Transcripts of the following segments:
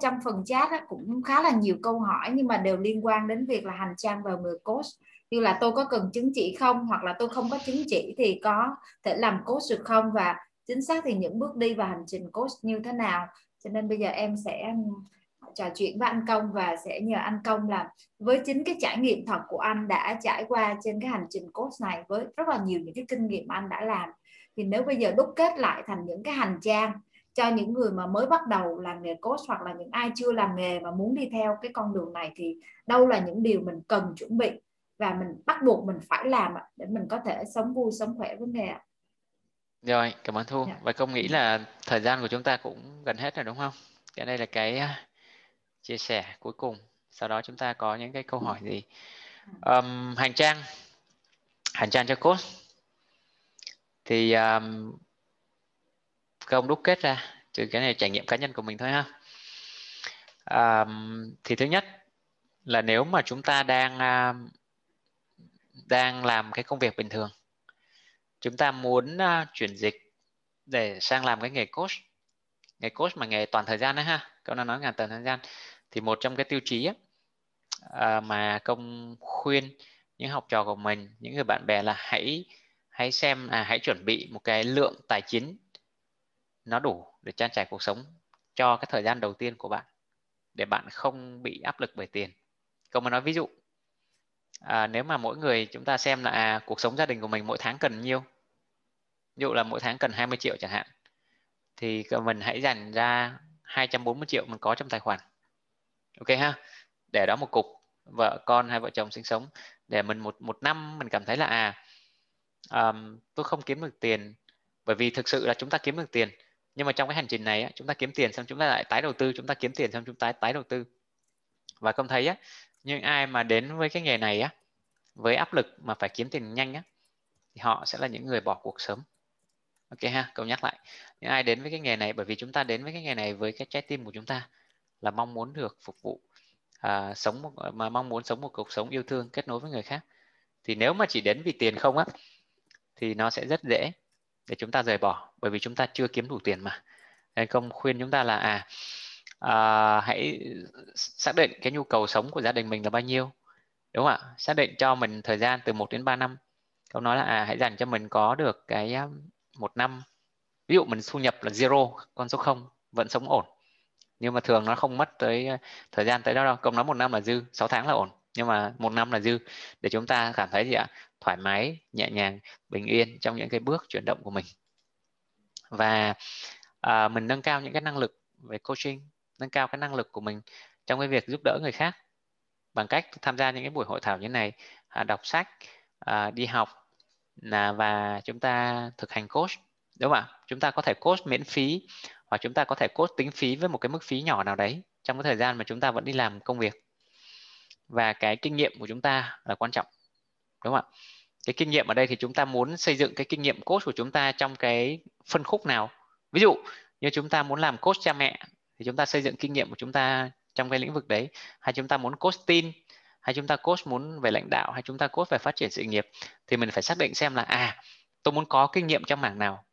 trong phần chat á, cũng khá là nhiều câu hỏi nhưng mà đều liên quan đến việc là hành trang vào người coach. Như là tôi có cần chứng chỉ không hoặc là tôi không có chứng chỉ thì có thể làm coach được không? Và chính xác thì những bước đi và hành trình coach như thế nào? Cho nên bây giờ em sẽ trò chuyện với anh công và sẽ nhờ anh công là với chính cái trải nghiệm thật của anh đã trải qua trên cái hành trình coach này với rất là nhiều những cái kinh nghiệm anh đã làm. Thì nếu bây giờ đúc kết lại thành những cái hành trang cho những người mà mới bắt đầu làm nghề coach hoặc là những ai chưa làm nghề mà muốn đi theo cái con đường này thì đâu là những điều mình cần chuẩn bị và mình bắt buộc mình phải làm để mình có thể sống vui sống khỏe với nghề rồi cảm ơn thu. Dạ. và công nghĩ là thời gian của chúng ta cũng gần hết rồi đúng không? Cái đây là cái à, chia sẻ cuối cùng. Sau đó chúng ta có những cái câu hỏi gì? Um, hành trang. Hành trang cho coach. Thì um, không đúc kết ra từ cái này trải nghiệm cá nhân của mình thôi ha. À, thì thứ nhất là nếu mà chúng ta đang à, đang làm cái công việc bình thường chúng ta muốn à, chuyển dịch để sang làm cái nghề coach nghề coach mà nghề toàn thời gian đấy ha câu nói nói ngàn toàn thời gian thì một trong cái tiêu chí ấy, à, mà công khuyên những học trò của mình những người bạn bè là hãy hãy xem à hãy chuẩn bị một cái lượng tài chính nó đủ để trang trải cuộc sống cho cái thời gian đầu tiên của bạn để bạn không bị áp lực bởi tiền. Câu mà nói ví dụ à, nếu mà mỗi người chúng ta xem là à, cuộc sống gia đình của mình mỗi tháng cần nhiêu ví dụ là mỗi tháng cần 20 triệu chẳng hạn thì mình hãy dành ra 240 triệu mình có trong tài khoản. Ok ha? Để đó một cục vợ con hai vợ chồng sinh sống để mình một một năm mình cảm thấy là à um, tôi không kiếm được tiền bởi vì thực sự là chúng ta kiếm được tiền nhưng mà trong cái hành trình này á, chúng ta kiếm tiền xong chúng ta lại tái đầu tư chúng ta kiếm tiền xong chúng ta tái đầu tư. Và công thấy á những ai mà đến với cái nghề này á với áp lực mà phải kiếm tiền nhanh á thì họ sẽ là những người bỏ cuộc sớm. Ok ha câu nhắc lại. Những ai đến với cái nghề này bởi vì chúng ta đến với cái nghề này với cái trái tim của chúng ta là mong muốn được phục vụ à, sống một, mà mong muốn sống một cuộc sống yêu thương kết nối với người khác. Thì nếu mà chỉ đến vì tiền không á thì nó sẽ rất dễ để chúng ta rời bỏ bởi vì chúng ta chưa kiếm đủ tiền mà. Nên công khuyên chúng ta là à, à hãy xác định cái nhu cầu sống của gia đình mình là bao nhiêu đúng không ạ? Xác định cho mình thời gian từ 1 đến 3 năm. Công nói là à hãy dành cho mình có được cái um, một năm. Ví dụ mình thu nhập là zero con số không vẫn sống ổn. Nhưng mà thường nó không mất tới uh, thời gian tới đó đâu. Công nói một năm là dư 6 tháng là ổn. Nhưng mà một năm là dư. Để chúng ta cảm thấy gì ạ? Thoải mái nhẹ nhàng bình yên trong những cái bước chuyển động của mình. Và à, mình nâng cao những cái năng lực về coaching nâng cao cái năng lực của mình trong cái việc giúp đỡ người khác bằng cách tham gia những cái buổi hội thảo như này à, đọc sách à, đi học là và chúng ta thực hành coach đúng không ạ? Chúng ta có thể coach miễn phí hoặc chúng ta có thể coach tính phí với một cái mức phí nhỏ nào đấy trong cái thời gian mà chúng ta vẫn đi làm công việc. Và cái kinh nghiệm của chúng ta là quan trọng đúng không ạ cái kinh nghiệm ở đây thì chúng ta muốn xây dựng cái kinh nghiệm coach của chúng ta trong cái phân khúc nào ví dụ như chúng ta muốn làm coach cha mẹ thì chúng ta xây dựng kinh nghiệm của chúng ta trong cái lĩnh vực đấy hay chúng ta muốn coach tin hay chúng ta coach muốn về lãnh đạo hay chúng ta coach về phát triển sự nghiệp thì mình phải xác định xem là à tôi muốn có kinh nghiệm trong mảng nào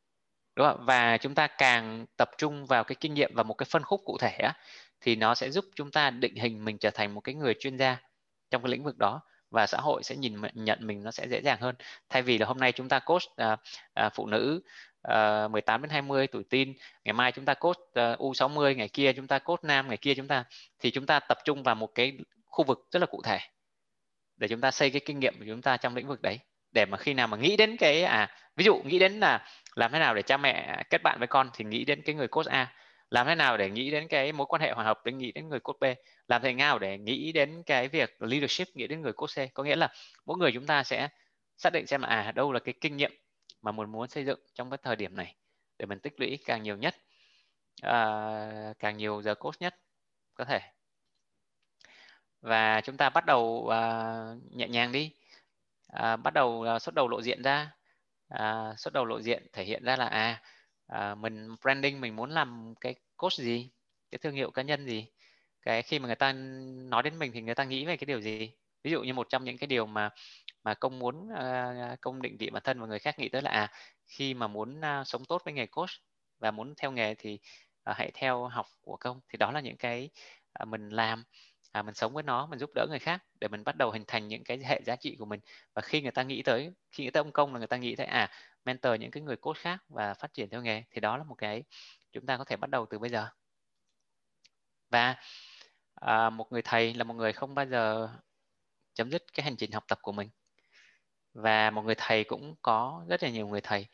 đúng không? và chúng ta càng tập trung vào cái kinh nghiệm và một cái phân khúc cụ thể á, thì nó sẽ giúp chúng ta định hình mình trở thành một cái người chuyên gia trong cái lĩnh vực đó và xã hội sẽ nhìn nhận mình nó sẽ dễ dàng hơn. Thay vì là hôm nay chúng ta coach à, à, phụ nữ ờ, à, 18 đến 20 tuổi tin ngày mai chúng ta coach ờ, à, U60 ngày kia chúng ta coach nam ngày kia chúng ta thì chúng ta tập trung vào một cái khu vực rất là cụ thể để chúng ta xây cái kinh nghiệm của chúng ta trong lĩnh vực đấy. Để mà khi nào mà nghĩ đến cái à ví dụ nghĩ đến là làm thế nào để cha mẹ kết bạn với con thì nghĩ đến cái người coach A làm thế nào để nghĩ đến cái mối quan hệ hòa hợp để nghĩ đến người cốt B? Làm thế nào để nghĩ đến cái việc leadership nghĩ đến người cốt C? Có nghĩa là mỗi người chúng ta sẽ xác định xem là à đâu là cái kinh nghiệm mà mình muốn xây dựng trong cái thời điểm này để mình tích lũy càng nhiều nhất à, càng nhiều giờ cốt nhất có thể. Và chúng ta bắt đầu à, nhẹ nhàng đi. À, bắt đầu à, xuất đầu lộ diện ra. À, xuất đầu lộ diện thể hiện ra là à, à mình branding mình muốn làm cái coach gì cái thương hiệu cá nhân gì? Cái khi mà người ta nói đến mình thì người ta nghĩ về cái điều gì? Ví dụ như một trong những cái điều mà mà công muốn uh, công định vị bản thân và người khác nghĩ tới là à khi mà muốn uh, sống tốt với nghề coach và muốn theo nghề thì uh, hãy theo học của công. Thì đó là những cái uh, mình làm à, mình sống với nó mình giúp đỡ người khác để mình bắt đầu hình thành những cái hệ giá trị của mình. Và khi người ta nghĩ tới khi người ta ông công là người ta nghĩ tới à mentor những cái người coach khác và phát triển theo nghề thì đó là một cái chúng ta có thể bắt đầu từ bây giờ. Và à, một người thầy là một người không bao giờ chấm dứt cái hành trình học tập của mình. Và một người thầy cũng có rất là nhiều người thầy.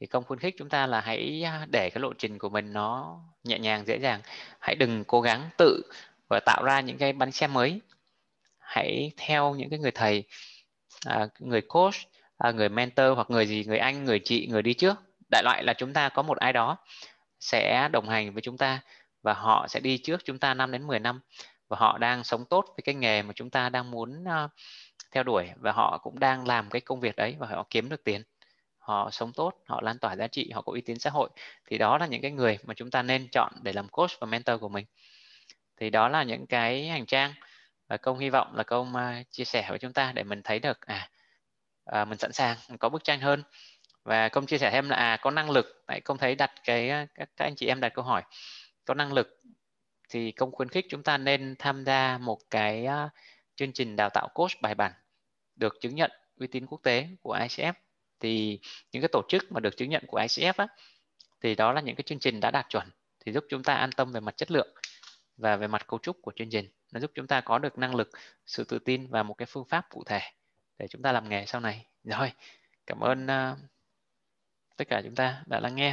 Thì công khuyến khích chúng ta là hãy để cái lộ trình của mình nó nhẹ nhàng dễ dàng. Hãy đừng cố gắng tự và tạo ra những cái bánh xe mới. Hãy theo những cái người thầy à, người coach à, người mentor hoặc người gì người anh người chị người đi trước. Đại loại là chúng ta có một ai đó sẽ đồng hành với chúng ta và họ sẽ đi trước chúng ta 5 đến 10 năm. Và họ đang sống tốt với cái nghề mà chúng ta đang muốn uh, theo đuổi và họ cũng đang làm cái công việc đấy và họ kiếm được tiền. Họ sống tốt họ lan tỏa giá trị họ có uy tín xã hội. Thì đó là những cái người mà chúng ta nên chọn để làm coach và mentor của mình. Thì đó là những cái hành trang và công hy vọng là công uh, chia sẻ với chúng ta để mình thấy được à, à mình sẵn sàng mình có bức tranh hơn. Và công chia sẻ thêm là à có năng lực. Tại công thấy đặt cái à, các, các anh chị em đặt câu hỏi có năng lực thì công khuyến khích chúng ta nên tham gia một cái uh, chương trình đào tạo coach bài bản được chứng nhận uy tín quốc tế của ICF thì những cái tổ chức mà được chứng nhận của ICF á, thì đó là những cái chương trình đã đạt chuẩn thì giúp chúng ta an tâm về mặt chất lượng và về mặt cấu trúc của chương trình. Nó giúp chúng ta có được năng lực sự tự tin và một cái phương pháp cụ thể để chúng ta làm nghề sau này. Rồi cảm ơn uh, tất cả chúng ta đã lắng nghe.